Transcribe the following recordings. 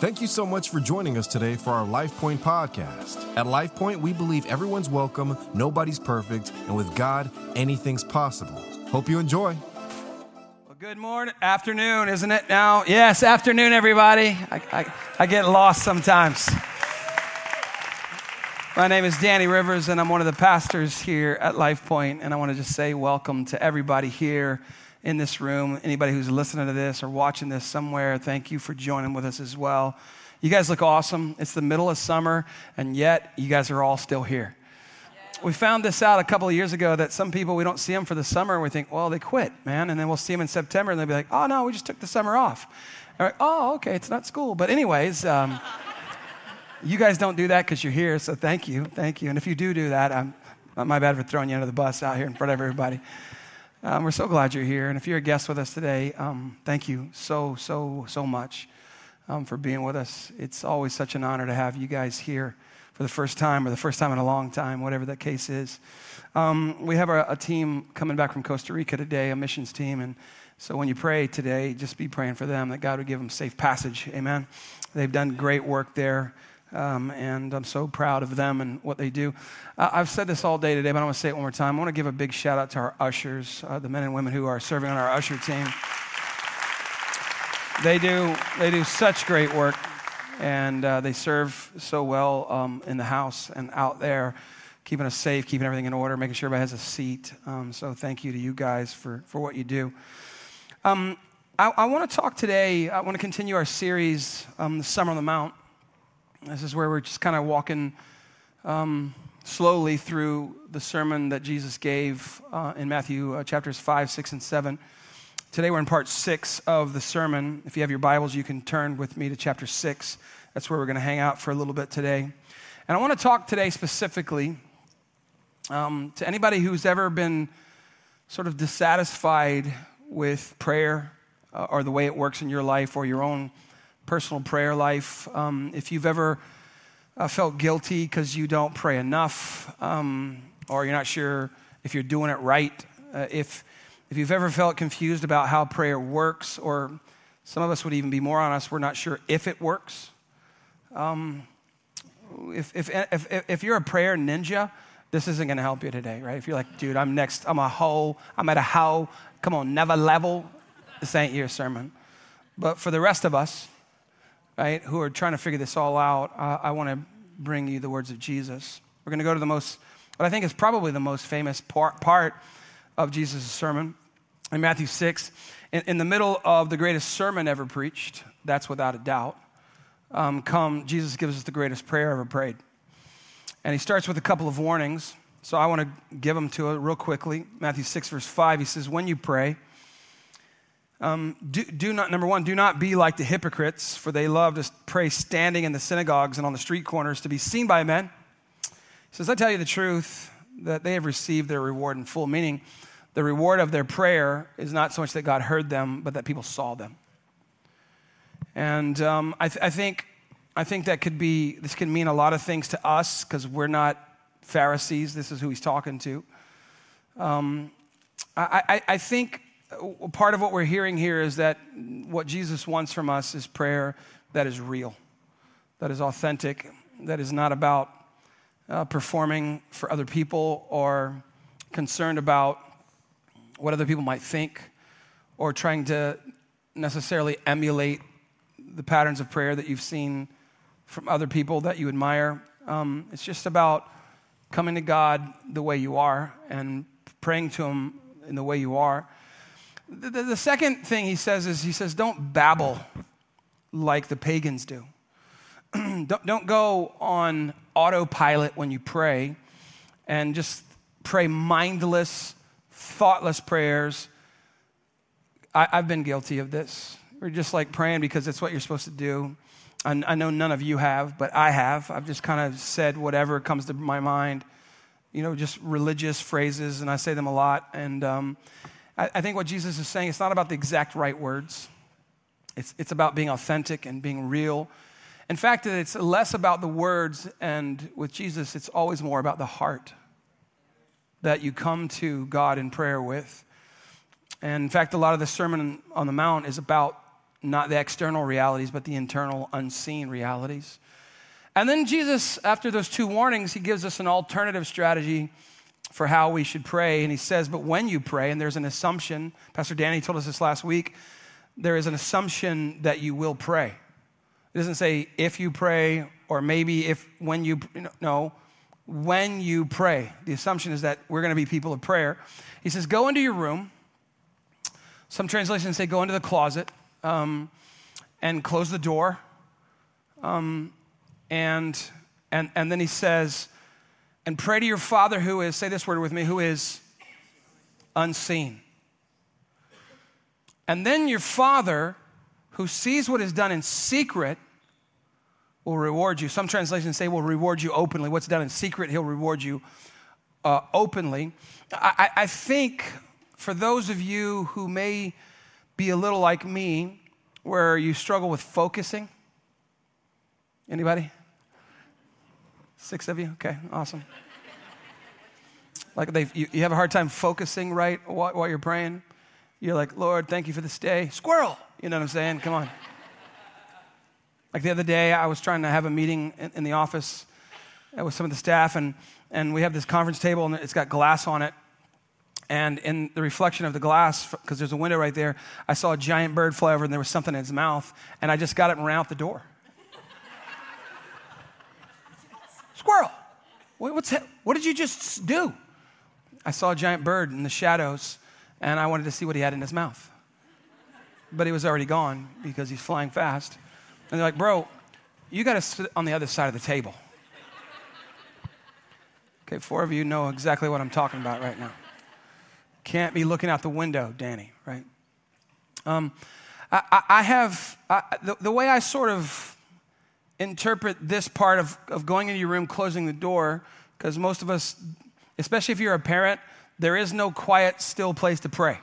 Thank you so much for joining us today for our Life Point podcast. At Life Point, we believe everyone's welcome, nobody's perfect, and with God, anything's possible. Hope you enjoy. Well, good morning, afternoon, isn't it now? Yes, afternoon, everybody. I, I, I get lost sometimes. My name is Danny Rivers, and I'm one of the pastors here at Life Point, and I want to just say welcome to everybody here in this room, anybody who's listening to this or watching this somewhere, thank you for joining with us as well. You guys look awesome. It's the middle of summer, and yet you guys are all still here. We found this out a couple of years ago that some people, we don't see them for the summer, and we think, well, they quit, man. And then we'll see them in September, and they'll be like, oh, no, we just took the summer off. Like, oh, okay, it's not school. But, anyways, um, you guys don't do that because you're here, so thank you. Thank you. And if you do do that, I'm, my bad for throwing you under the bus out here in front of everybody. Um, we're so glad you're here. And if you're a guest with us today, um, thank you so, so, so much um, for being with us. It's always such an honor to have you guys here for the first time or the first time in a long time, whatever that case is. Um, we have a, a team coming back from Costa Rica today, a missions team. And so when you pray today, just be praying for them that God would give them safe passage. Amen. They've done great work there. Um, and I'm so proud of them and what they do. Uh, I've said this all day today, but I want to say it one more time. I want to give a big shout out to our ushers, uh, the men and women who are serving on our usher team. They do, they do such great work, and uh, they serve so well um, in the house and out there, keeping us safe, keeping everything in order, making sure everybody has a seat. Um, so thank you to you guys for, for what you do. Um, I, I want to talk today, I want to continue our series, um, The Summer on the Mount. This is where we're just kind of walking um, slowly through the sermon that Jesus gave uh, in Matthew uh, chapters 5, 6, and 7. Today we're in part 6 of the sermon. If you have your Bibles, you can turn with me to chapter 6. That's where we're going to hang out for a little bit today. And I want to talk today specifically um, to anybody who's ever been sort of dissatisfied with prayer uh, or the way it works in your life or your own personal prayer life. Um, if you've ever uh, felt guilty because you don't pray enough, um, or you're not sure if you're doing it right, uh, if, if you've ever felt confused about how prayer works, or some of us would even be more honest, we're not sure if it works. Um, if, if, if, if you're a prayer ninja, this isn't going to help you today, right? If you're like, dude, I'm next, I'm a hoe, I'm at a how, come on, never level, this ain't your sermon. But for the rest of us, right, who are trying to figure this all out, uh, I want to bring you the words of Jesus. We're going to go to the most, what I think is probably the most famous part, part of Jesus' sermon in Matthew 6. In, in, the middle of the greatest sermon ever preached, that's without a doubt, um, come, Jesus gives us the greatest prayer ever prayed. And he starts with a couple of warnings. So I want to give them to it real quickly. Matthew 6, verse 5, he says, When you pray, um, do, do, not, number one, do not be like the hypocrites, for they love to pray standing in the synagogues and on the street corners to be seen by men. He says, I tell you the truth, that they have received their reward in full, meaning the reward of their prayer is not so much that God heard them, but that people saw them. And um, I, th- I, think, I think that could be, this can mean a lot of things to us because we're not Pharisees. This is who he's talking to. Um, I, I, I think part of what we're hearing here is that what Jesus wants from us is prayer that is real, that is authentic, that is not about uh, performing for other people or concerned about what other people might think or trying to necessarily emulate the patterns of prayer that you've seen from other people that you admire. Um, it's just about coming to God the way you are and praying to Him in the way you are. The, the, the second thing he says is he says, don't babble like the pagans do. don't, don't go on autopilot when you pray and just pray mindless, thoughtless prayers. I, have been guilty of this. We're just like praying because it's what you're supposed to do. I, I know none of you have, but I have. I've just kind of said whatever comes to my mind, you know, just religious phrases, and I say them a lot. And um, I, I think what Jesus is saying, it's not about the exact right words. It's, it's about being authentic and being real. In fact, it's less about the words, and with Jesus, it's always more about the heart that you come to God in prayer with. And in fact, a lot of the Sermon on the Mount is about not the external realities, but the internal, unseen realities. And then Jesus, after those two warnings, he gives us an alternative strategy for how we should pray. And he says, But when you pray, and there's an assumption, Pastor Danny told us this last week, there is an assumption that you will pray. It doesn't say if you pray or maybe if when you, no, when you pray. The assumption is that we're going to be people of prayer. He says, Go into your room. Some translations say, Go into the closet um, and close the door. Um, and, and, and then he says, and pray to your Father who is, say this word with me, who is unseen. And then your Father who sees what is done in secret will reward you. Some translations say will reward you openly. What's done in secret, he'll reward you uh, openly. I, I think for those of you who may be a little like me, where you struggle with focusing, anybody? Six of you? Okay, awesome. Like they, you, you have a hard time focusing right while, while you're praying. You're like, Lord, thank you for this day. Squirrel! You know what I'm saying? Come on. Like the other day, I was trying to have a meeting in, in the office uh, with some of the staff, and, and we have this conference table, and it's got glass on it. And in the reflection of the glass, because there's a window right there, I saw a giant bird fly over, and there was something in its mouth, and I just got it and ran out the door. Squirrel. What's that? What did you just do? I saw a giant bird in the shadows, and I wanted to see what he had in his mouth. But he was already gone because he's flying fast. And they're like, bro, you got to sit on the other side of the table. Okay, four of you know exactly what I'm talking about right now. Can't be looking out the window, Danny, right? Um, I, I, have, I, the, the way I sort of interpret this part of, of going into your room, closing the door, because most of us, especially if you're a parent, there is no quiet, still place to pray.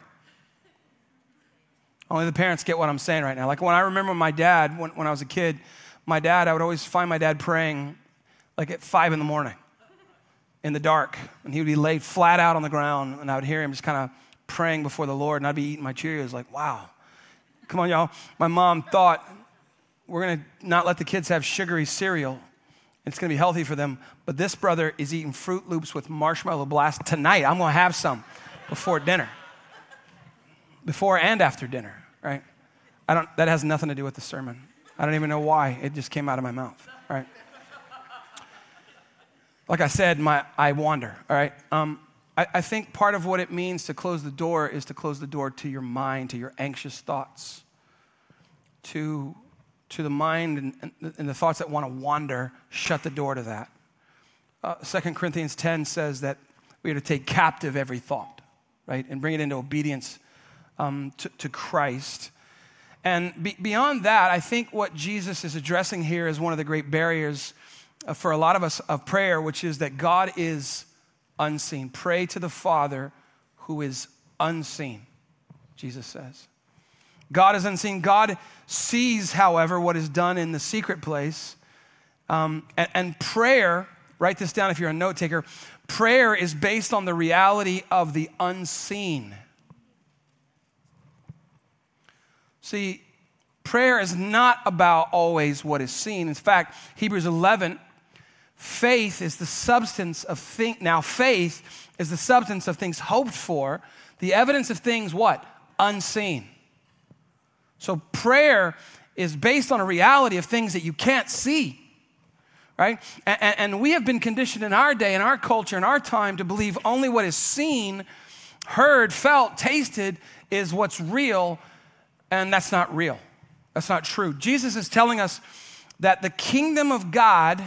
Only the parents get what I'm saying right now. Like when I remember my dad, when, when I was a kid, my dad, I would always find my dad praying like at five in the morning in the dark. And he would be laid flat out on the ground, and I would hear him just kind of praying before the Lord, and I'd be eating my Cheerios like, wow. Come on, y'all. My mom thought we're going to not let the kids have sugary cereal. It's going to be healthy for them. But this brother is eating Froot Loops with marshmallow blast tonight. I'm going to have some before dinner, before and after dinner, right? I don't, that has nothing to do with the sermon. I don't even know why. It just came out of my mouth, right? Like I said, my, I wander, all right? Um, I, I think part of what it means to close the door is to close the door to your mind, to your anxious thoughts, to to the mind and, and, the thoughts that want to wander, shut the door to that. Uh, 2 Corinthians 10 says that we are to take captive every thought, right, and bring it into obedience um, to, to, Christ. And be, beyond that, I think what Jesus is addressing here is one of the great barriers uh, for a lot of us of prayer, which is that God is unseen. Pray to the Father who is unseen, Jesus says. God is unseen. God sees, however, what is done in the secret place. Um, and, and prayer, write this down if you're a note taker, prayer is based on the reality of the unseen. See, prayer is not about always what is seen. In fact, Hebrews 11, faith is the substance of things. Now, faith is the substance of things hoped for, the evidence of things what? Unseen. So prayer is based on a reality of things that you can't see, right? And, and, we have been conditioned in our day, in our culture, in our time to believe only what is seen, heard, felt, tasted is what's real, and that's not real. That's not true. Jesus is telling us that the kingdom of God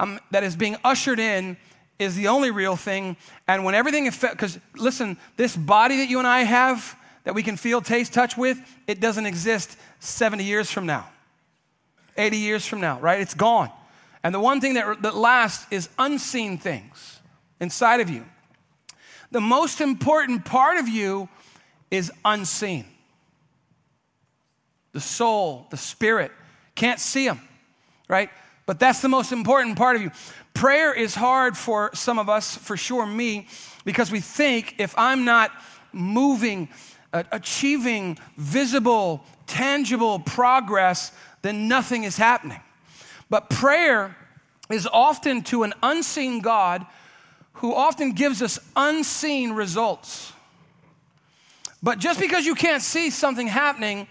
um, that is being ushered in is the only real thing. And when everything because listen, this body that you and I have, that we can feel, taste, touch with, it doesn't exist 70 years from now, 80 years from now, right? It's gone. And the one thing that, that lasts is unseen things inside of you. The most important part of you is unseen. The soul, the spirit, can't see them, right? But that's the most important part of you. Prayer is hard for some of us, for sure me, because we think if I'm not moving achieving visible, tangible progress, then nothing is happening. But prayer is often to an unseen God who often gives us unseen results. But just because you can't see something happening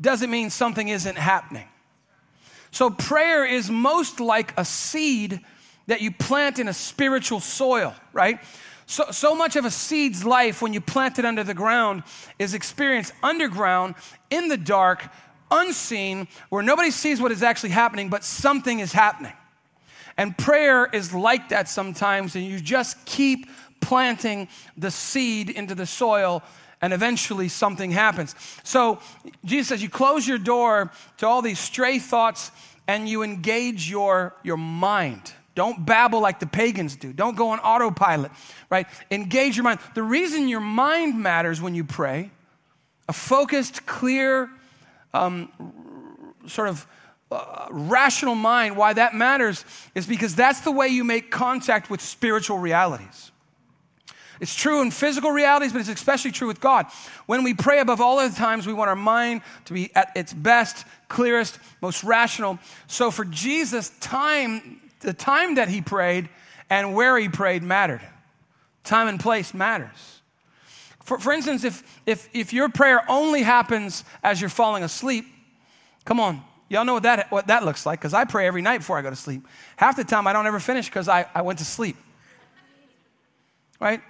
doesn't mean something isn't happening. So, prayer is most like a seed that you plant in a spiritual soil, right? So, so much of a seed's life, when you plant it under the ground, is experienced underground, in the dark, unseen, where nobody sees what is actually happening, but something is happening. And prayer is like that sometimes, and you just keep planting the seed into the soil, and eventually something happens. So Jesus says, You close your door to all these stray thoughts and you engage your, your mind. Don't babble like the pagans do. Don't go on autopilot, right? Engage your mind. The reason your mind matters when you pray, a focused, clear, um, sort of uh, rational mind, why that matters is because that's the way you make contact with spiritual realities. It's true in physical realities, but it's especially true with God. When we pray above all other times, we want our mind to be at its best, clearest, most rational. So for Jesus, time, the time that he prayed and where he prayed mattered. Time and place matters. For, for instance, if, if, if your prayer only happens as you're falling asleep, come on, y'all know what that, what that looks like, because I pray every night before I go to sleep. Half the time I don't ever finish because I, I went to sleep. Right?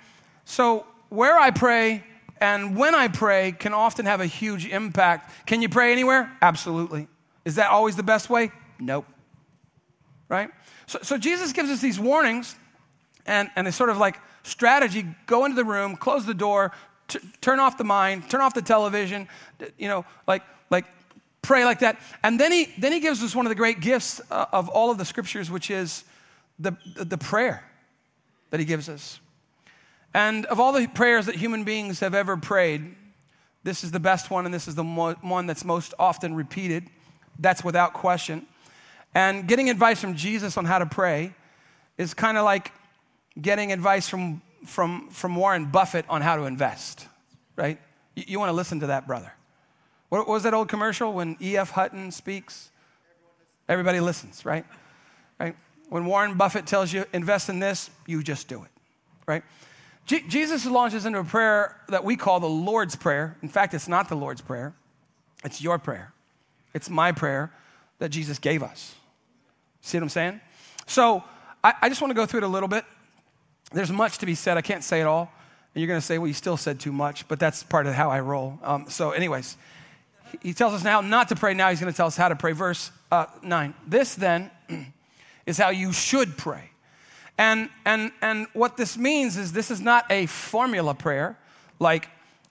So, where I pray and when I pray can often have a huge impact. Can you pray anywhere? Absolutely. Is that always the best way? Nope. Right? So, so Jesus gives us these warnings and, and it's sort of like strategy go into the room, close the door, t- turn off the mind, turn off the television, you know, like, like pray like that. And then he, then he gives us one of the great gifts uh, of all of the scriptures, which is the, the, the prayer that he gives us. And of all the prayers that human beings have ever prayed, this is the best one, and this is the mo- one that's most often repeated. That's without question. And getting advice from Jesus on how to pray is kind of like getting advice from, from, from Warren Buffett on how to invest, right? You, you want to listen to that, brother. What, what was that old commercial when E.F. Hutton speaks? Everybody listens, right? Right? When Warren Buffett tells you invest in this, you just do it, right? Je- Jesus launches into a prayer that we call the Lord's Prayer. In fact, it's not the Lord's Prayer, it's your prayer. It's my prayer that Jesus gave us. See what I'm saying? So I, I just want to go through it a little bit. There's much to be said. I can't say it all. And you're going to say, well, you still said too much, but that's part of how I roll. Um, so, anyways, he tells us now not to pray. Now he's going to tell us how to pray. Verse uh, 9. This then is how you should pray. And, and, and what this means is this is not a formula prayer. Like,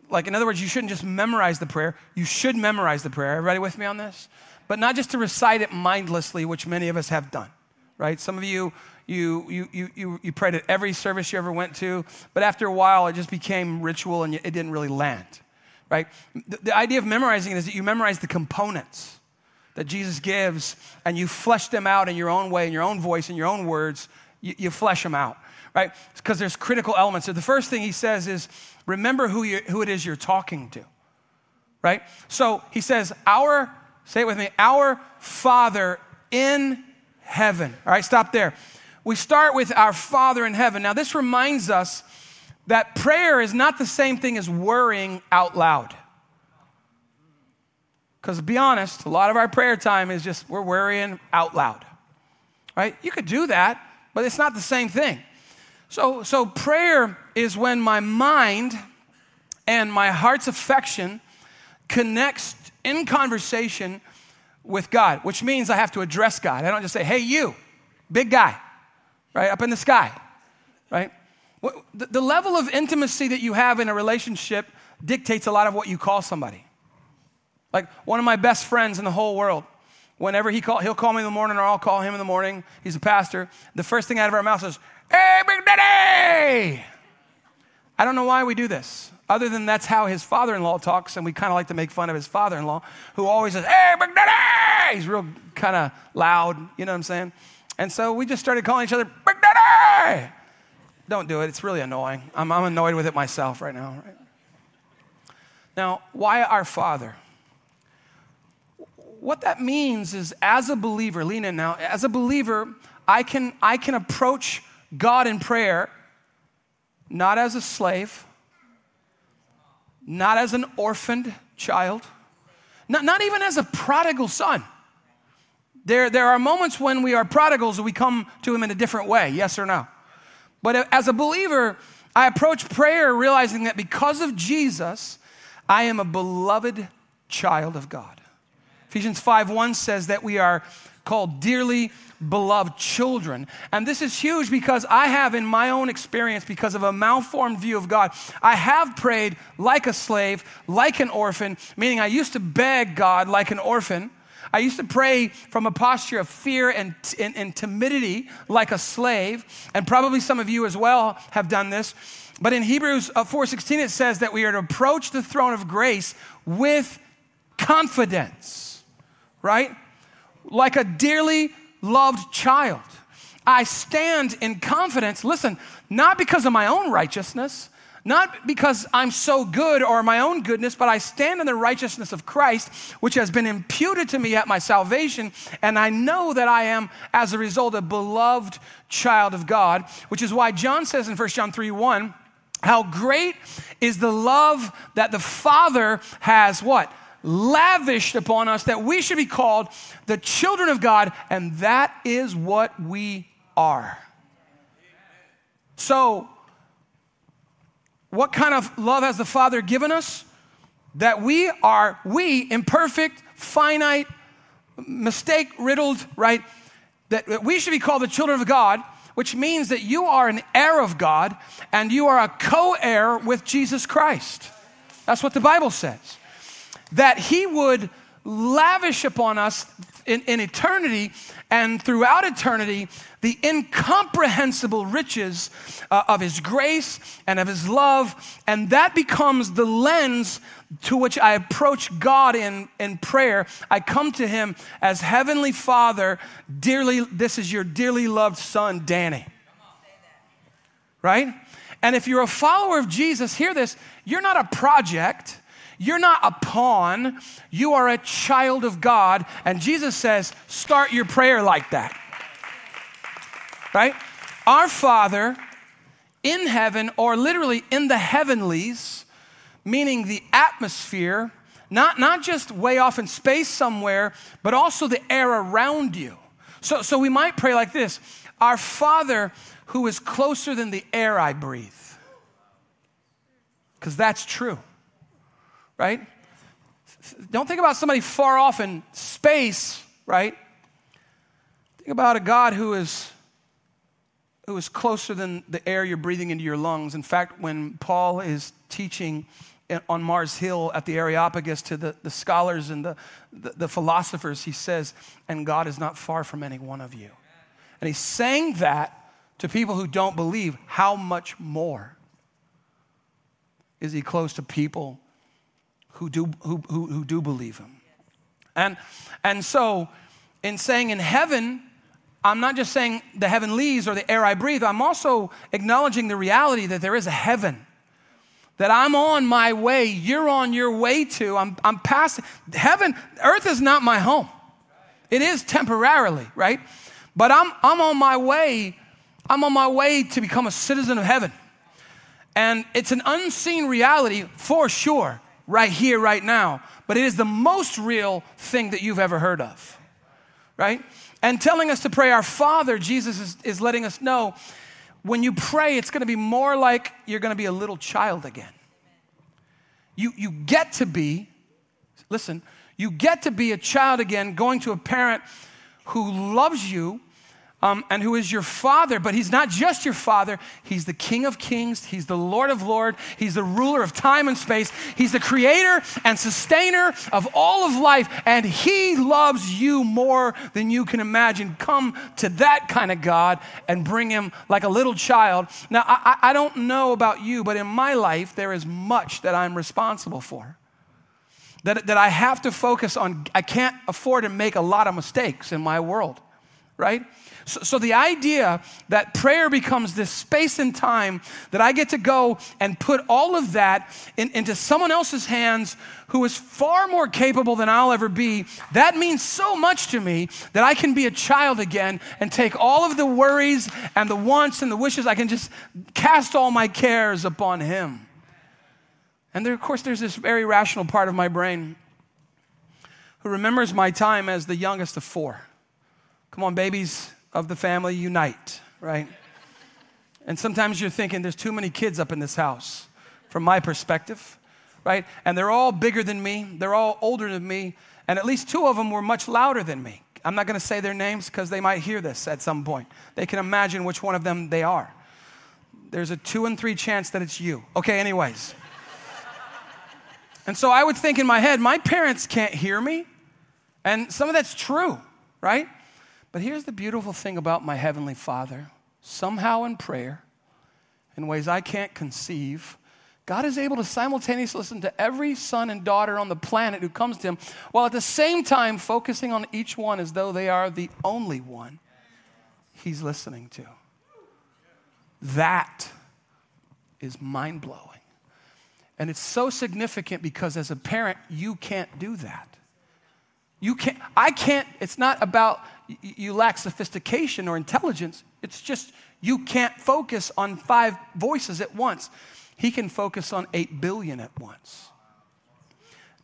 like, in other words, you shouldn't just memorize the prayer. You should memorize the prayer. Everybody with me on this? But not just to recite it mindlessly, which many of us have done, right? Some of you, you, you, you, you, you prayed at every service you ever went to, but after a while, it just became ritual and it didn't really land, right? The, the idea of memorizing it is that you memorize the components that Jesus gives and you flesh them out in your own way, in your own voice, in your own words you, you flesh them out, right? Because there's critical elements. So the first thing he says is remember who, you, who it is you're talking to, right? So he says, Our, say it with me, our Father in heaven. All right, stop there. We start with our Father in heaven. Now, this reminds us that prayer is not the same thing as worrying out loud. Because to be honest, a lot of our prayer time is just we're worrying out loud. Right? You could do that, but it's not the same thing. So, so prayer is when my mind and my heart's affection connects in conversation with God, which means I have to address God. I don't just say, hey, you, big guy, right, up in the sky, right? The level of intimacy that you have in a relationship dictates a lot of what you call somebody. Like one of my best friends in the whole world, whenever he call, he'll call me in the morning or I'll call him in the morning. He's a pastor. The first thing out of our mouth is, "Hey, Big Daddy!" I don't know why we do this, other than that's how his father-in-law talks, and we kind of like to make fun of his father-in-law, who always says, "Hey, Big Daddy!" He's real kind of loud. You know what I'm saying? And so we just started calling each other Big Daddy. Don't do it. It's really annoying. I'm, I'm annoyed with it myself right now. Right? Now, why our Father? What that means is, as a believer, lean in now, as a believer, I can, I can approach God in prayer not as a slave, not as an orphaned child, not, not even as a prodigal son. There, there are moments when we are prodigals and we come to Him in a different way, yes or no? But as a believer, I approach prayer realizing that because of Jesus, I am a beloved child of God. Ephesians 5 1 says that we are called dearly beloved children. And this is huge because I have, in my own experience, because of a malformed view of God, I have prayed like a slave, like an orphan, meaning I used to beg God like an orphan. I used to pray from a posture of fear and, and, and timidity like a slave, and probably some of you as well have done this. But in Hebrews 4:16 uh, it says that we are to approach the throne of grace with confidence. Right? Like a dearly loved child. I stand in confidence, listen, not because of my own righteousness, not because I'm so good or my own goodness, but I stand in the righteousness of Christ, which has been imputed to me at my salvation. And I know that I am, as a result, a beloved child of God, which is why John says in 1 John 3 1, how great is the love that the Father has what? Lavished upon us that we should be called the children of God, and that is what we are. So, what kind of love has the Father given us? That we are, we, imperfect, finite, mistake riddled, right? That we should be called the children of God, which means that you are an heir of God and you are a co heir with Jesus Christ. That's what the Bible says. That He would lavish upon us in, in eternity and throughout eternity the incomprehensible riches uh, of His grace and of His love. And that becomes the lens to which I approach God in, in prayer. I come to Him as Heavenly Father, dearly, this is your dearly loved Son, Danny. Right? And if you're a follower of Jesus, hear this you're not a project. You're not a pawn, you are a child of God. And Jesus says, start your prayer like that. Right? Our Father in heaven, or literally in the heavenlies, meaning the atmosphere, not, not just way off in space somewhere, but also the air around you. So, so we might pray like this Our Father who is closer than the air I breathe. Because that's true right? Don't think about somebody far off in space, right? Think about a God who is who is closer than the air you're breathing into your lungs. In fact, when Paul is teaching on Mars Hill at the Areopagus to the, the scholars and the, the, the philosophers, he says, And God is not far from any one of you. And he's saying that to people who don't believe. How much more is he close to people who do, who, who, who do believe him. And, and so, in saying in heaven, I'm not just saying the heavenlies or the air I breathe, I'm also acknowledging the reality that there is a heaven. That I'm on my way, you're on your way to. I'm, I'm passing. Heaven, earth is not my home. It is temporarily, right? But I'm, I'm on my way. I'm on my way to become a citizen of heaven. And it's an unseen reality for sure right here, right now, but it is the most real thing that you've ever heard of, right? And telling us to pray our Father, Jesus is, is letting us know when you pray, it's to be more like you're to be a little child again. You, you get to be, listen, you get to be a child again, going to a parent who loves you um, and who is your father, but he's not just your father. He's the King of kings. He's the Lord of lords. He's the ruler of time and space. He's the creator and sustainer of all of life, and he loves you more than you can imagine. Come to that kind of God and bring him like a little child. Now, I, I don't know about you, but in my life, there is much that I'm responsible for. That, that I have to focus on. I can't afford to make a lot of mistakes in my world right? So, so, the idea that prayer becomes this space and time that I get to go and put all of that in, into someone else's hands who is far more capable than I'll ever be, that means so much to me that I can be a child again and take all of the worries and the wants and the wishes, I can just cast all my cares upon Him. And there, of course, there's this very rational part of my brain who remembers my time as the youngest of four. Come on, babies of the family, unite, right? And sometimes you're thinking there's too many kids up in this house, from my perspective, right? And they're all bigger than me, they're all older than me, and at least two of them were much louder than me. I'm not gonna say their names because they might hear this at some point. They can imagine which one of them they are. There's a two and three chance that it's you. Okay, anyways. and so I would think in my head, my parents can't hear me. And some of that's true, right? But here's the beautiful thing about my Heavenly Father somehow in prayer, in ways I can't conceive, God is able to simultaneously listen to every son and daughter on the planet who comes to Him, while at the same time focusing on each one as though they are the only one He's listening to. That is mind blowing. And it's so significant because as a parent, you can't do that. You can't, I can't, it's not about you lack sophistication or intelligence. It's just you can't focus on five voices at once. He can focus on eight billion at once.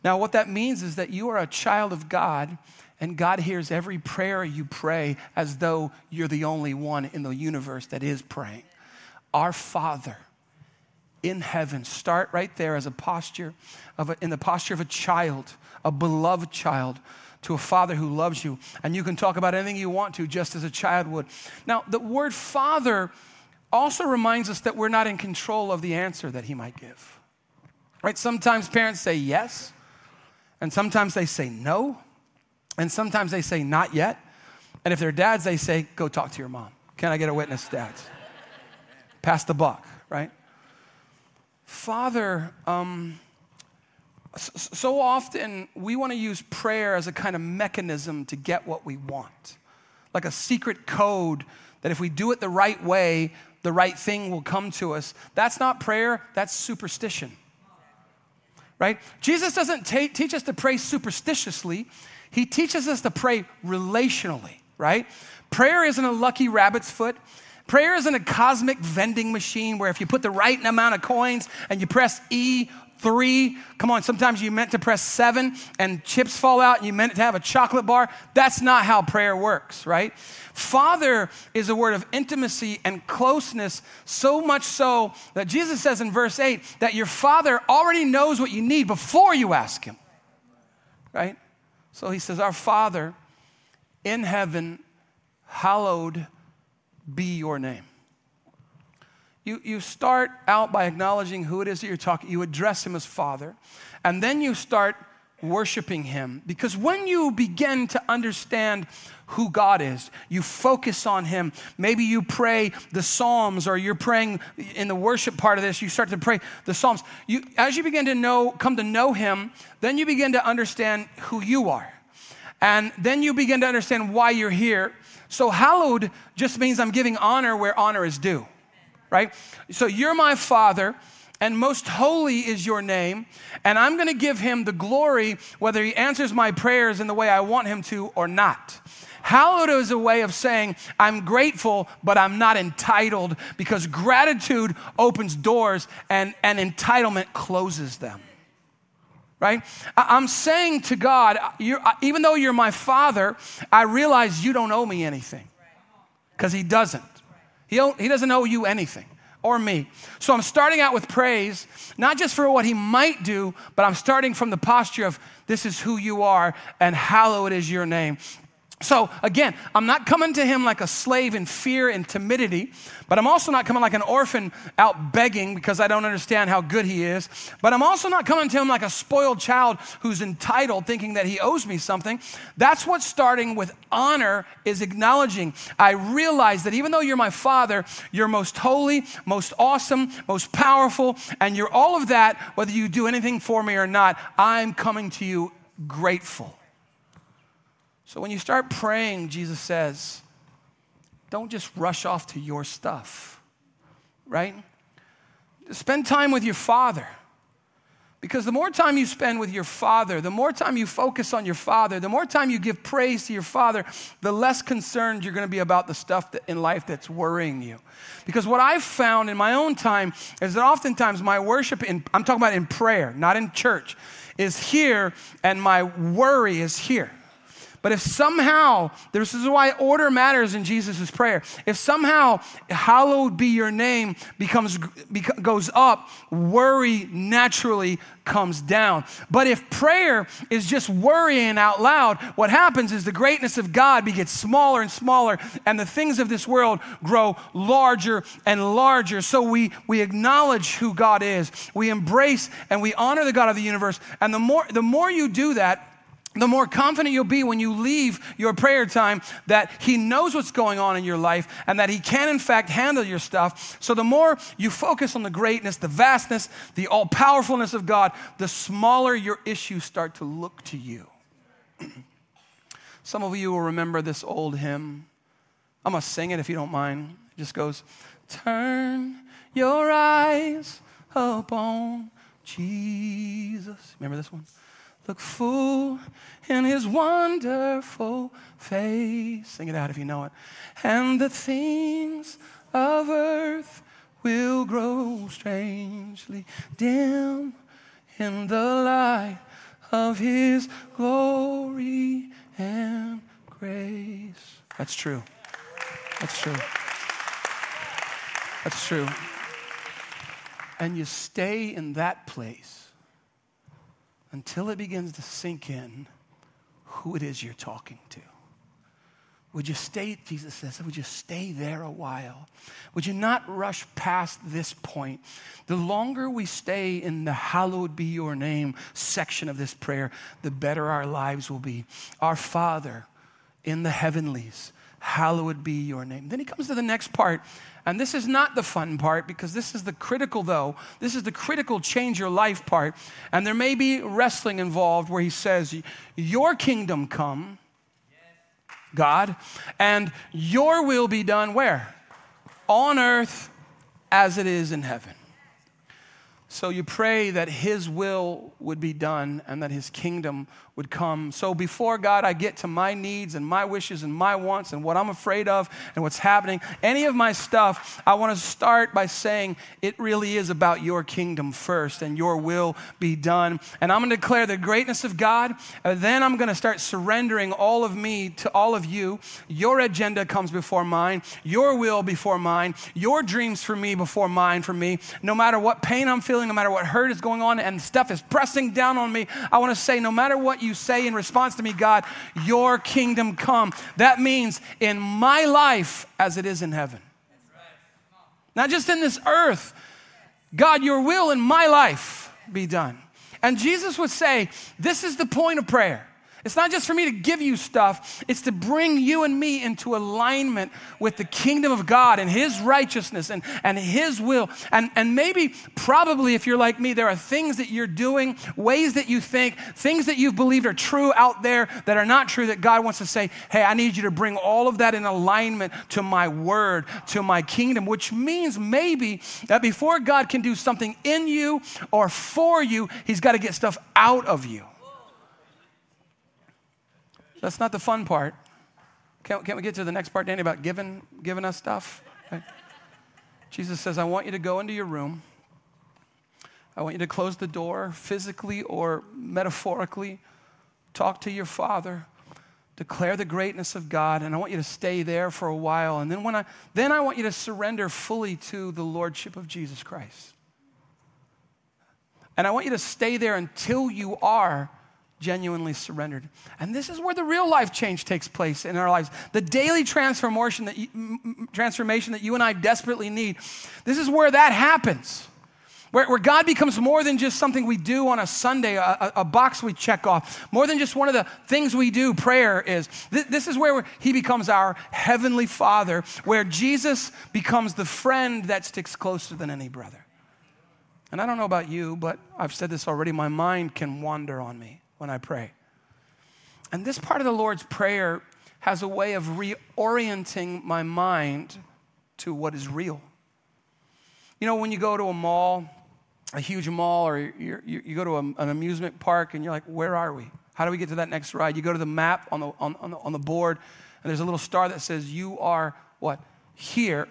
Now, what that means is that you are a child of God, and God hears every prayer you pray as though you're the only one in the universe that is praying. Our Father in heaven, start right there as a posture of a, in the posture of a child, a beloved child to a father who loves you, and you can talk about anything you want to, just as a child would. Now, the word father also reminds us that we're not in control of the answer that he might give. Right? Sometimes parents say yes, and sometimes they say no, and sometimes they say not yet. And if they're dads, they say, go talk to your mom. Can I get a witness, dads? Pass the buck, right? Father, um, so often we want to use prayer as a kind of mechanism to get what we want, like a secret code that if we do it the right way, the right thing will come to us. That's not prayer, that's superstition. Right? Jesus doesn't t- teach us to pray superstitiously, He teaches us to pray relationally, right? Prayer isn't a lucky rabbit's foot. Prayer isn't a cosmic vending machine where if you put the right amount of coins and you press E three. Come on, sometimes you meant to press seven and chips fall out and you meant to have a chocolate bar. That's not how prayer works, right? Father is a word of intimacy and closeness, so much so that Jesus says in verse 8 that your Father already knows what you need before you ask Him, right? So he says, Our Father in heaven, hallowed be your name. You, you start out by acknowledging who it is that you're talking. You address him as Father. And then you start worshiping him. Because when you begin to understand who God is, you focus on him. Maybe you pray the Psalms or you're praying in the worship part of this, you start to pray the Psalms. You, as you begin to know, come to know him, then you begin to understand who you are. And then you begin to understand why you're here. So, hallowed just means I'm giving honor where honor is due right? So you're my father, and most holy is your name, and I'm gonna give him the glory whether he answers my prayers in the way I want him to or not. Hallowed is a way of saying, I'm grateful, but I'm not entitled because gratitude opens doors and, and entitlement closes them. Right? I'm saying to God, even though you're my father, I realize you don't owe me anything because he doesn't. He, he doesn't owe you anything or me. So I'm starting out with praise, not just for what he might do, but I'm starting from the posture of this is who you are and hallowed is your name. So again, I'm not coming to him like a slave in fear and timidity, but I'm also not coming like an orphan out begging because I don't understand how good he is. But I'm also not coming to him like a spoiled child who's entitled, thinking that he owes me something. That's what starting with honor is acknowledging. I realize that even though you're my father, you're most holy, most awesome, most powerful, and you're all of that, whether you do anything for me or not, I'm coming to you grateful. So when you start praying, Jesus says, don't just rush off to your stuff, right? Spend time with your father. Because the more time you spend with your father, the more time you focus on your father, the more time you give praise to your father, the less concerned you're going to be about the stuff that, in life that's worrying you. Because what I've found in my own time is that oftentimes my worship, in, I'm talking about in prayer, not in church, is here and my worry is here. But if somehow, this is why order matters in Jesus' prayer. If somehow, hallowed be your name becomes, goes up, worry naturally comes down. But if prayer is just worrying out loud, what happens is the greatness of God gets smaller and smaller, and the things of this world grow larger and larger. So we, we acknowledge who God is, we embrace and we honor the God of the universe. And the more, the more you do that, the more confident you'll be when you leave your prayer time that He knows what's going on in your life and that He can, in fact, handle your stuff. So, the more you focus on the greatness, the vastness, the all powerfulness of God, the smaller your issues start to look to you. Some of you will remember this old hymn. I'm going to sing it if you don't mind. It just goes, Turn your eyes upon Jesus. Remember this one? Look full in his wonderful face. Sing it out if you know it. And the things of earth will grow strangely dim in the light of his glory and grace. That's true. That's true. That's true. And you stay in that place until it begins to sink in who it is you're talking to. Would you stay, Jesus says, would you stay there a while? Would you not rush past this point? The longer we stay in the hallowed be your name section of this prayer, the better our lives will be. Our Father in the heavenlies, hallowed be your name. Then he comes to the next part and this is not the fun part because this is the critical, though. This is the critical change your life part. And there may be wrestling involved where he says, Your kingdom come, God, and your will be done where? On earth as it is in heaven. So you pray that His will would be done and that His kingdom would come. So before God, I get to my needs and my wishes and my wants and what I'm afraid of and what's happening, any of my stuff, I want to start by saying it really is about your kingdom first and your will be done. And I'm going to declare the greatness of God. And then I'm going to start surrendering all of me to all of you. Your agenda comes before mine, your will before mine, your dreams for me before mine for me. No matter what pain I'm feeling, no matter what hurt is going on and stuff is pressing down on me, I want to say, no matter what you you say in response to me, God, your kingdom come. That means in my life as it is in heaven. Not just in this earth. God, your will in my life be done. And Jesus would say, This is the point of prayer. It's not just for me to give you stuff, it's to bring you and me into alignment with the kingdom of God and His righteousness and, and His will. And, and maybe, probably, if you're like me, there are things that you're doing, ways that you think, things that you've believed are true out there that are not true, that God wants to say, hey, I need you to bring all of that in alignment to my word, to my kingdom, which means maybe that before God can do something in you or for you, He's got to get stuff out of you. That's not the fun part. Can't, can't we get to the next part, Danny, about giving, giving us stuff? Right? Jesus says, I want you to go into your room. I want you to close the door physically or metaphorically. Talk to your father. Declare the greatness of God, and I want you to stay there for a while. And then, when I, then I want you to surrender fully to the Lordship of Jesus Christ. And I want you to stay there until you are genuinely surrendered. And this is where the real life change takes place in our lives. The daily transformation that you, transformation that you and I desperately need. This is where that happens. Where, where God becomes more than just something we do on a Sunday, a, a, box we check off, more than just one of the things we do, prayer is. This is where He becomes our Heavenly Father, where Jesus becomes the friend that sticks closer than any brother. And I don't know about you, but I've said this already, my mind can wander on me when I pray. And this part of the Lord's Prayer has a way of reorienting my mind to what is real. You know, when you go to a mall, a huge mall, or you you go to a, an amusement park and you're like, where are we? How do we get to that next ride? You go to the map on the, on, on the, on the board, and there's a little star that says, You are what? Here.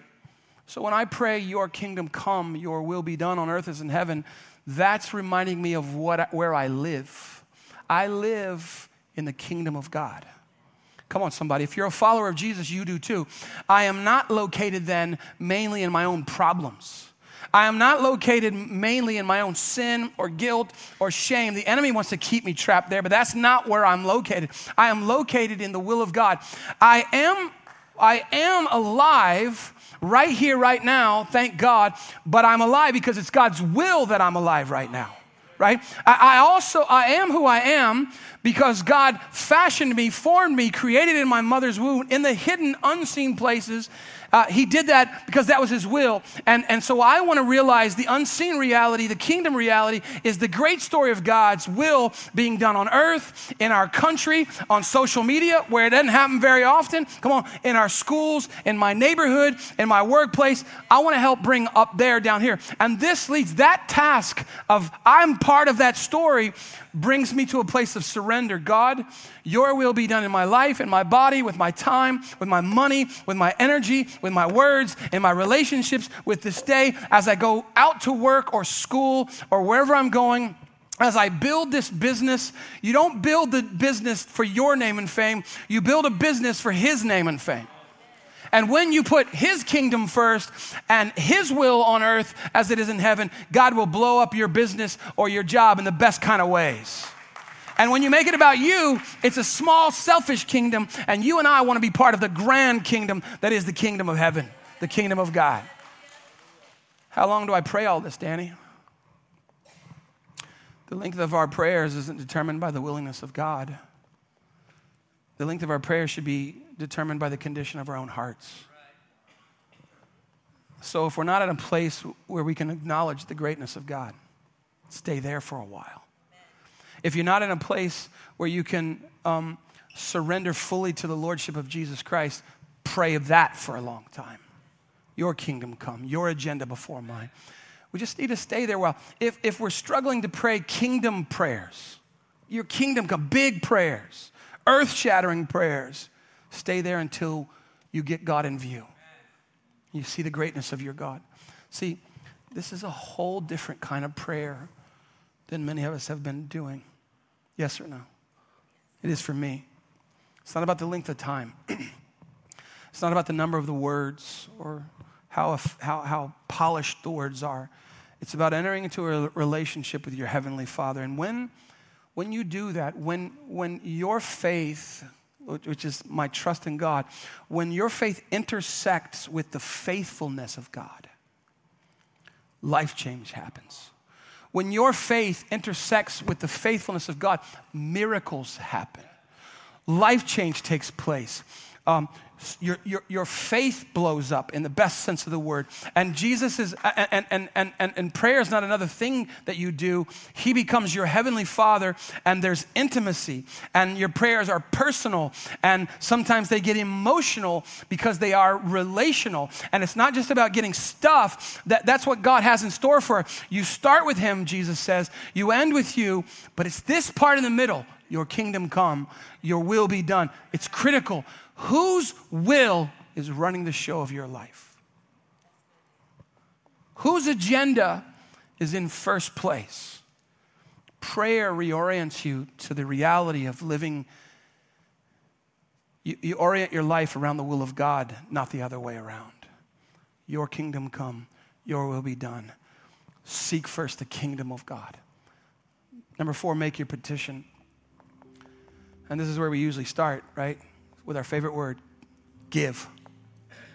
So when I pray, Your kingdom come, Your will be done on earth as in heaven, that's reminding me of what, where I live. I live in the kingdom of God. Come on, somebody. If you're a follower of Jesus, you do too. I am not located then mainly in my own problems. I am not located mainly in my own sin or guilt or shame. The enemy wants to keep me trapped there, but that's not where I'm located. I am located in the will of God. I am I am alive right here right now, thank God, but I'm alive because it's God's will that I'm alive right now. Right? I, I also I am who I am because God fashioned me, formed me, created in my mother's womb in the hidden, unseen places uh, he did that because that was his will. And, and so I want to realize the unseen reality, the kingdom reality, is the great story of God's will being done on earth, in our country, on social media, where it doesn't happen very often. Come on, in our schools, in my neighborhood, in my workplace. I want to help bring up there, down here. And this leads that task of I'm part of that story brings me to a place of surrender. God, your will be done in my life, in my body, with my time, with my money, with my energy, with my words, in my relationships, with this day, as I go out to work or school or wherever I'm going as I build this business, you don't build the business for your name and fame, you build a business for His name and fame. And when you put His kingdom first and His will on earth as it is in heaven, God will blow up your business or your job in the best kind of ways. And when you make it about you, it's a small, selfish kingdom, and you and I want to be part of the grand kingdom that is the kingdom of heaven, the kingdom of God. How long do I pray all this, Danny? The length of our prayers isn't determined by the willingness of God. The length of our prayers should be determined by the condition of our own hearts. So if we're not at a place where we can acknowledge the greatness of God, stay there for a while. If you're not in a place where you can um, surrender fully to the Lordship of Jesus Christ, pray of that for a long time. Your kingdom come, your agenda before mine. We just need to stay there Well, If, if we're struggling to pray kingdom prayers, your kingdom come, big prayers, earth shattering prayers, Stay there until you get God in view. You see the greatness of your God. See, this is a whole different kind of prayer than many of us have been doing. Yes or no? It is for me. It's not about the length of time. it's not about the number of the words or how, how, how polished the words are. It's about entering into a relationship with your Heavenly Father. And when, when you do that, when, when your faith which is my trust in God, when your faith intersects with the faithfulness of God, life change happens. When your faith intersects with the faithfulness of God, miracles happen. Life change takes place. Um, your, your, your faith blows up in the best sense of the word. And Jesus is, and, and, and, and, and prayer is not another thing that you do. He becomes your heavenly father, and there's intimacy, and your prayers are personal, and sometimes they get emotional because they are relational. And it's not just about getting stuff, that, that's what God has in store for you. start with Him, Jesus says, you end with you, but it's this part in the middle your kingdom come, your will be done. It's critical Whose will is running the show of your life? Whose agenda is in first place? Prayer reorients you to the reality of living. You, you orient your life around the will of God, not the other way around. Your kingdom come, your will be done. Seek first the kingdom of God. Number four, make your petition. And this is where we usually start, right? with our favorite word give.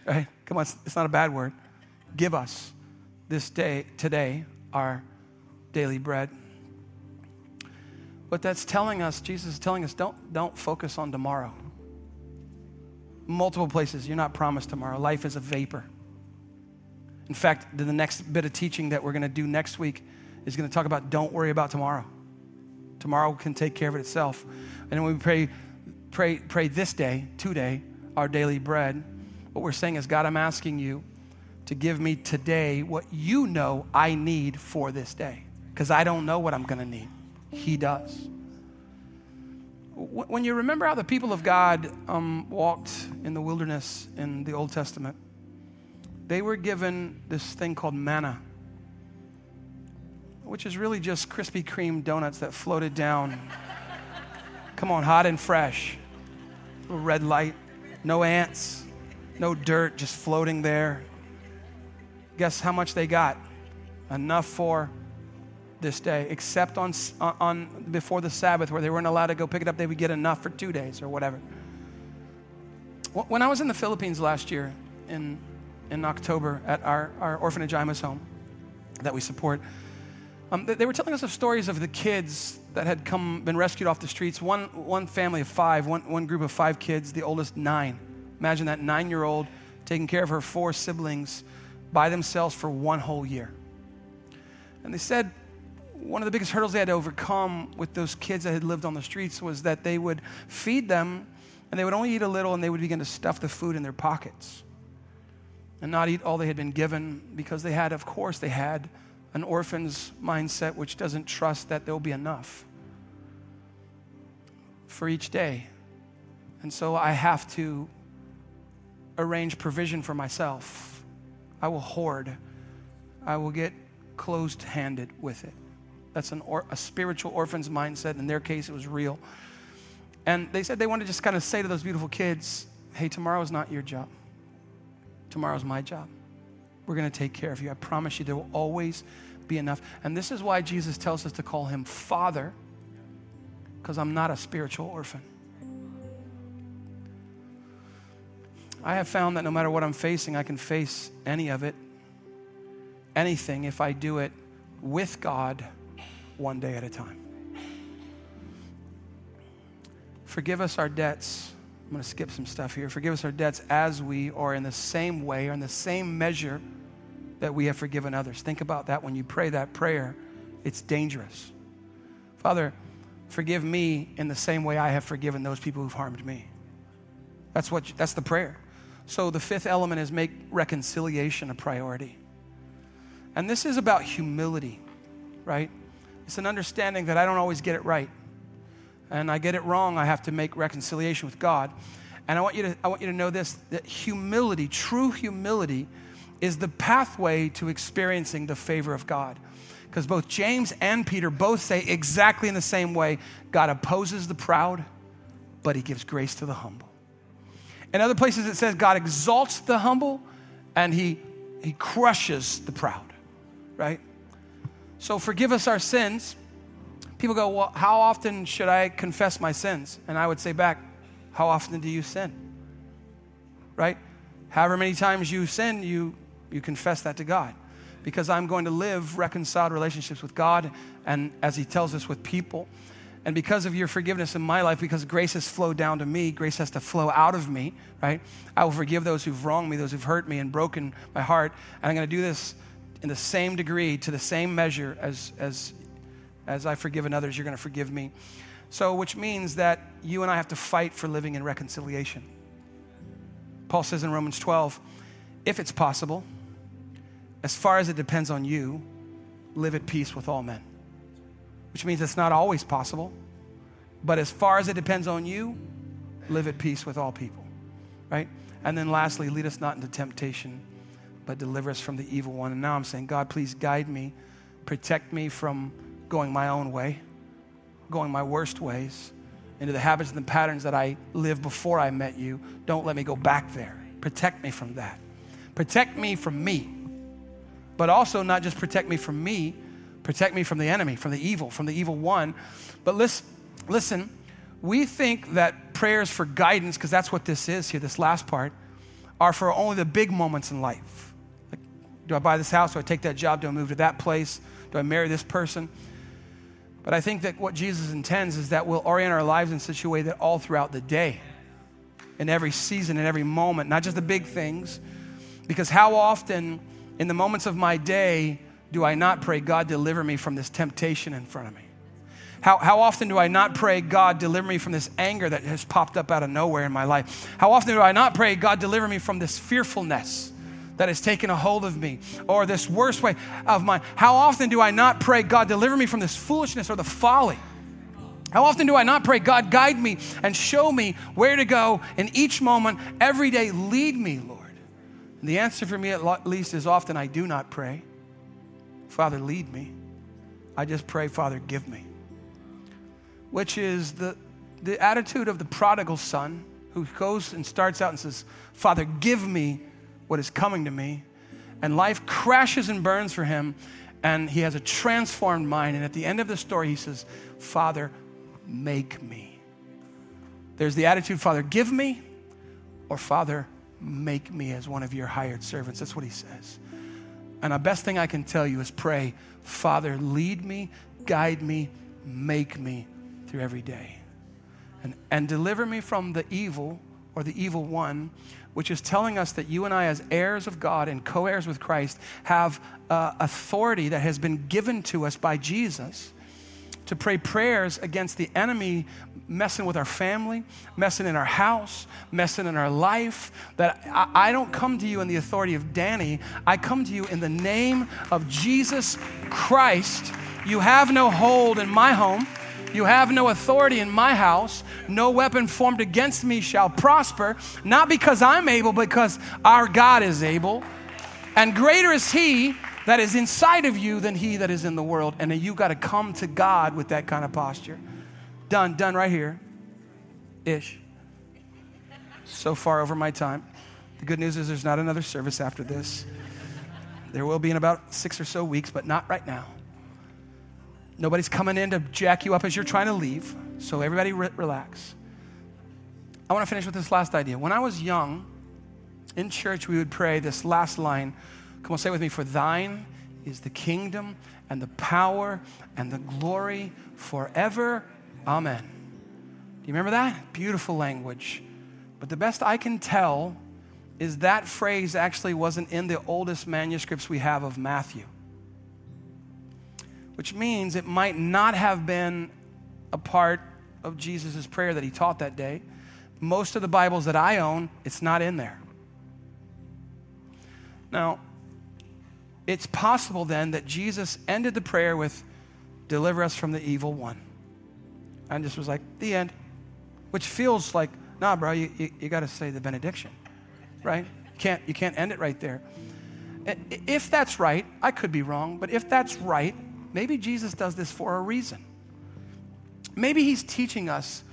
Right? Come on, it's not a bad word. Give us this day, today, our daily bread. What that's telling us, Jesus is telling us, don't, don't focus on tomorrow. Multiple places, you're not promised tomorrow. Life is a vapor. In fact, the next bit of teaching that we're going to do next week is going to talk about don't worry about tomorrow. Tomorrow can take care of it itself. And when we pray pray, pray this day, today, our daily bread. What we're saying is, God, I'm asking you to give me today what you know I need for this day. Because I don't know what I'm going to need. He does. When you remember how the people of God um, walked in the wilderness in the Old Testament, they were given this thing called manna, which is really just Krispy Kreme donuts that floated down. Come on, hot and fresh. Little red light, no ants, no dirt, just floating there. Guess how much they got? Enough for this day, except on, on before the Sabbath, where they weren't allowed to go pick it up. They would get enough for two days or whatever. When I was in the Philippines last year, in in October at our, our orphanage Imus home that we support, um, they, were telling us of stories of the kids that had come been rescued off the streets. One one family of five, one one group of five kids, the oldest nine. Imagine that nine year old taking care of her four siblings by themselves for one whole year. And they said one of the biggest hurdles they had to overcome with those kids that had lived on the streets was that they would feed them and they would only eat a little and they would begin to stuff the food in their pockets and not eat all they had been given because they had, of course, they had an orphan's mindset which doesn't trust that there'll be enough for each day. And so I have to arrange provision for myself. I will hoard. I will get closed handed with it. That's an or, a spiritual orphan's mindset. In their case, it was real. And they said they wanted to just kind of say to those beautiful kids, hey, tomorrow's not your job. Tomorrow's my job. We're going to take care of you. I promise you, there will always be enough. And this is why Jesus tells us to call him Father, because I'm not a spiritual orphan. I have found that no matter what I'm facing, I can face any of it, anything, if I do it with God one day at a time. Forgive us our debts. I'm going to skip some stuff here. Forgive us our debts as we are in the same way or in the same measure that we have forgiven others. Think about that when you pray that prayer. It's dangerous. Father, forgive me in the same way I have forgiven those people who've harmed me. That's what that's the prayer. So the fifth element is make reconciliation a priority. And this is about humility, right? It's an understanding that I don't always get it right. And I get it wrong, I have to make reconciliation with God. And I want you to, I want you to know this that humility, true humility, is the pathway to experiencing the favor of God. Because both James and Peter both say exactly in the same way God opposes the proud, but he gives grace to the humble. In other places, it says God exalts the humble and he, he crushes the proud, right? So forgive us our sins. People go, Well, how often should I confess my sins? And I would say back, How often do you sin? Right? However many times you sin, you, you confess that to God. Because I'm going to live reconciled relationships with God and, as He tells us, with people. And because of your forgiveness in my life, because grace has flowed down to me, grace has to flow out of me, right? I will forgive those who've wronged me, those who've hurt me and broken my heart. And I'm going to do this in the same degree, to the same measure as, as, as I've forgiven others, you're going to forgive me. So, which means that you and I have to fight for living in reconciliation. Paul says in Romans 12, if it's possible, as far as it depends on you, live at peace with all men. Which means it's not always possible, but as far as it depends on you, live at peace with all people, right? And then lastly, lead us not into temptation, but deliver us from the evil one. And now I'm saying, God, please guide me, protect me from going my own way, going my worst ways, into the habits and the patterns that I lived before I met you. Don't let me go back there. Protect me from that. Protect me from me, but also not just protect me from me, protect me from the enemy, from the evil, from the evil one. But listen, listen we think that prayers for guidance, because that's what this is here, this last part, are for only the big moments in life. Like, Do I buy this house? Do I take that job? Do I move to that place? Do I marry this person? But I think that what Jesus intends is that we'll orient our lives in such a way that all throughout the day, in every season, in every moment, not just the big things, because how often in the moments of my day do I not pray, God, deliver me from this temptation in front of me? How, how often do I not pray, God, deliver me from this anger that has popped up out of nowhere in my life? How often do I not pray, God, deliver me from this fearfulness that has taken a hold of me or this worst way of mine? How often do I not pray, God, deliver me from this foolishness or the folly? How often do I not pray, God, guide me and show me where to go in each moment, every day, lead me, Lord? And the answer for me, at least, is often I do not pray, Father, lead me. I just pray, Father, give me which is the, the attitude of the prodigal son who goes and starts out and says, Father, give me what is coming to me. And life crashes and burns for him, and he has a transformed mind. And at the end of the story, he says, Father, make me. There's the attitude, Father, give me, or Father, make me as one of your hired servants. That's what he says. And the best thing I can tell you is pray, Father, lead me, guide me, make me through every day. And, and deliver me from the evil or the evil one, which is telling us that you and I, as heirs of God and co heirs with Christ, have uh, authority that has been given to us by Jesus to pray prayers against the enemy messing with our family, messing in our house, messing in our life. That I, I, don't come to you in the authority of Danny, I come to you in the name of Jesus Christ. You have no hold in my home. You have no authority in my house. No weapon formed against me shall prosper, not because I'm able, because our God is able. And greater is He that is inside of you than He that is in the world. And you got to come to God with that kind of posture. Done, done right here ish. So far over my time. The good news is there's not another service after this. There will be in about six or so weeks, but not right now. Nobody's coming in to jack you up as you're trying to leave. So everybody re- relax. I want to finish with this last idea. When I was young, in church, we would pray this last line. Come on, say it with me. For thine is the kingdom and the power and the glory forever. Amen. Do you remember that? Beautiful language. But the best I can tell is that phrase actually wasn't in the oldest manuscripts we have of Matthew which means it might not have been a part of Jesus' prayer that he taught that day. Most of the Bibles that I own, it's not in there. Now, it's possible then that Jesus ended the prayer with, Deliver us from the evil one. And just was like, The end. Which feels like, nah, bro, you, you, you got to say the benediction, right? You can't, you can't end it right there. If that's right, I could be wrong, but if that's right, maybe Jesus does this for a reason. Maybe he's teaching us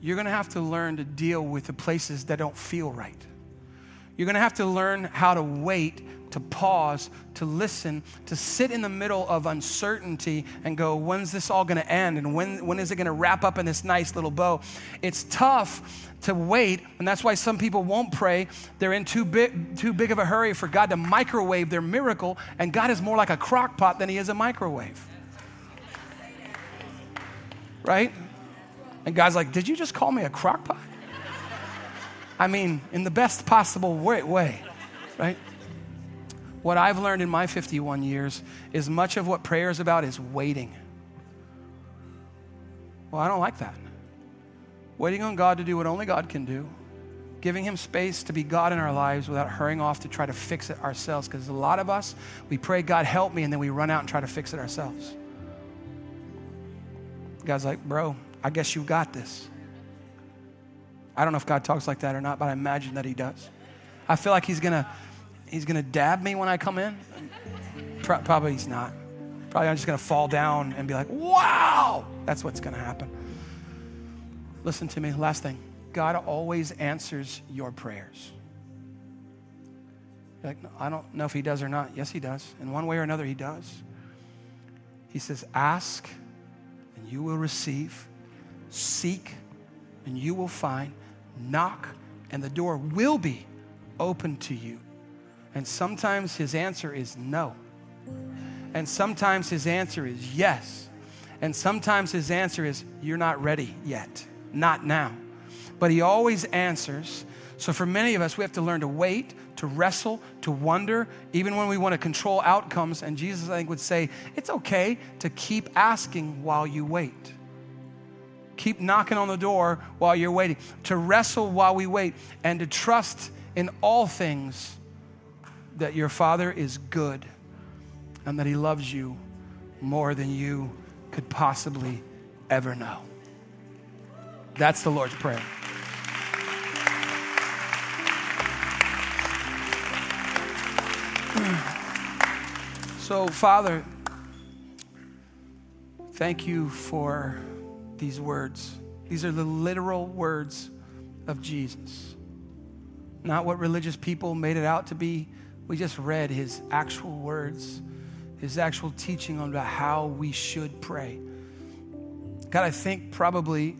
you're going to have to learn to deal with the places that don't feel right. You're going to have to learn how to wait, to pause, to listen, to sit in the middle of uncertainty and go, when's this all going to end? And when, when is it going to wrap up in this nice little bow? It's tough to wait, and that's why some people won't pray. They're in too big, too big of a hurry for God to microwave their miracle, and God is more like a crock pot than He is a microwave. Right? And God's like, Did you just call me a crock pot? I mean, in the best possible way, right? What I've learned in my 51 years is much of what prayer is about is waiting. Well, I don't like that waiting on God to do what only God can do, giving Him space to be God in our lives without hurrying off to try to fix it ourselves. Because a lot of us, we pray, God, help me, and then we run out and try to fix it ourselves. God's like, bro, I guess you got this. I don't know if God talks like that or not, but I imagine that He does. I feel like He's gonna, He's gonna dab me when I come in. Probably He's not. Probably I'm just gonna fall down and be like, wow, that's what's gonna happen. Listen to me, last thing. God always answers your prayers. You're like, no, I don't know if he does or not. Yes, he does. In one way or another, he does. He says, Ask and you will receive, seek and you will find, knock and the door will be open to you. And sometimes his answer is no. And sometimes his answer is yes. And sometimes his answer is, You're not ready yet not now. But He always answers. So for many of us, we have to learn to wait, to wrestle, to wonder, even when we want to control outcomes. And Jesus, I think, would say, it's okay to keep asking while you wait. Keep knocking on the door while you're waiting, to wrestle while we wait, and to trust in all things that your Father is good and that He loves you more than you could possibly ever know. That's the Lord's Prayer. So, Father, thank you for these words. These are the literal words of Jesus, not what religious people made it out to be. We just read his actual words, his actual teaching on how we should pray. God, I think probably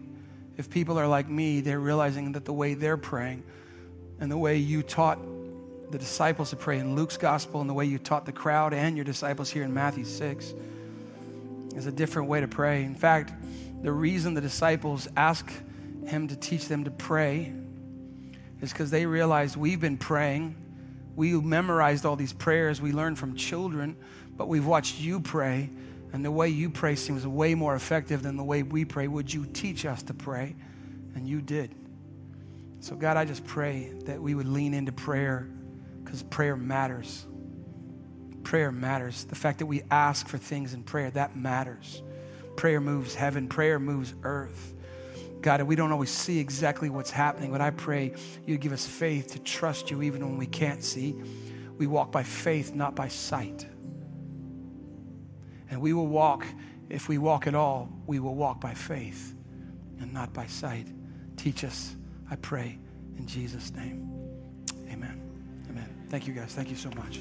if people are like me, they're realizing that the way they're praying and the way you taught the disciples to pray in Luke's gospel and the way you taught the crowd and your disciples here in Matthew 6 is a different way to pray. In fact, the reason the disciples asked him to teach them to pray is because they realized we've been praying. We memorized all these prayers we learned from children, but we've watched you pray, and the way you pray seems way more effective than the way we pray. Would you teach us to pray? And you did. So, God, I just pray that we would lean into prayer because prayer matters. Prayer matters. The fact that we ask for things in prayer, that matters. Prayer moves heaven, prayer moves earth. God, we don't always see exactly what's happening, but I pray you give us faith to trust you even when we can't see. We walk by faith, not by sight. And we will walk, if we walk at all, we will walk by faith and not by sight. Teach us, I pray, in Jesus' name. Amen. Amen. Thank you, guys. Thank you so much.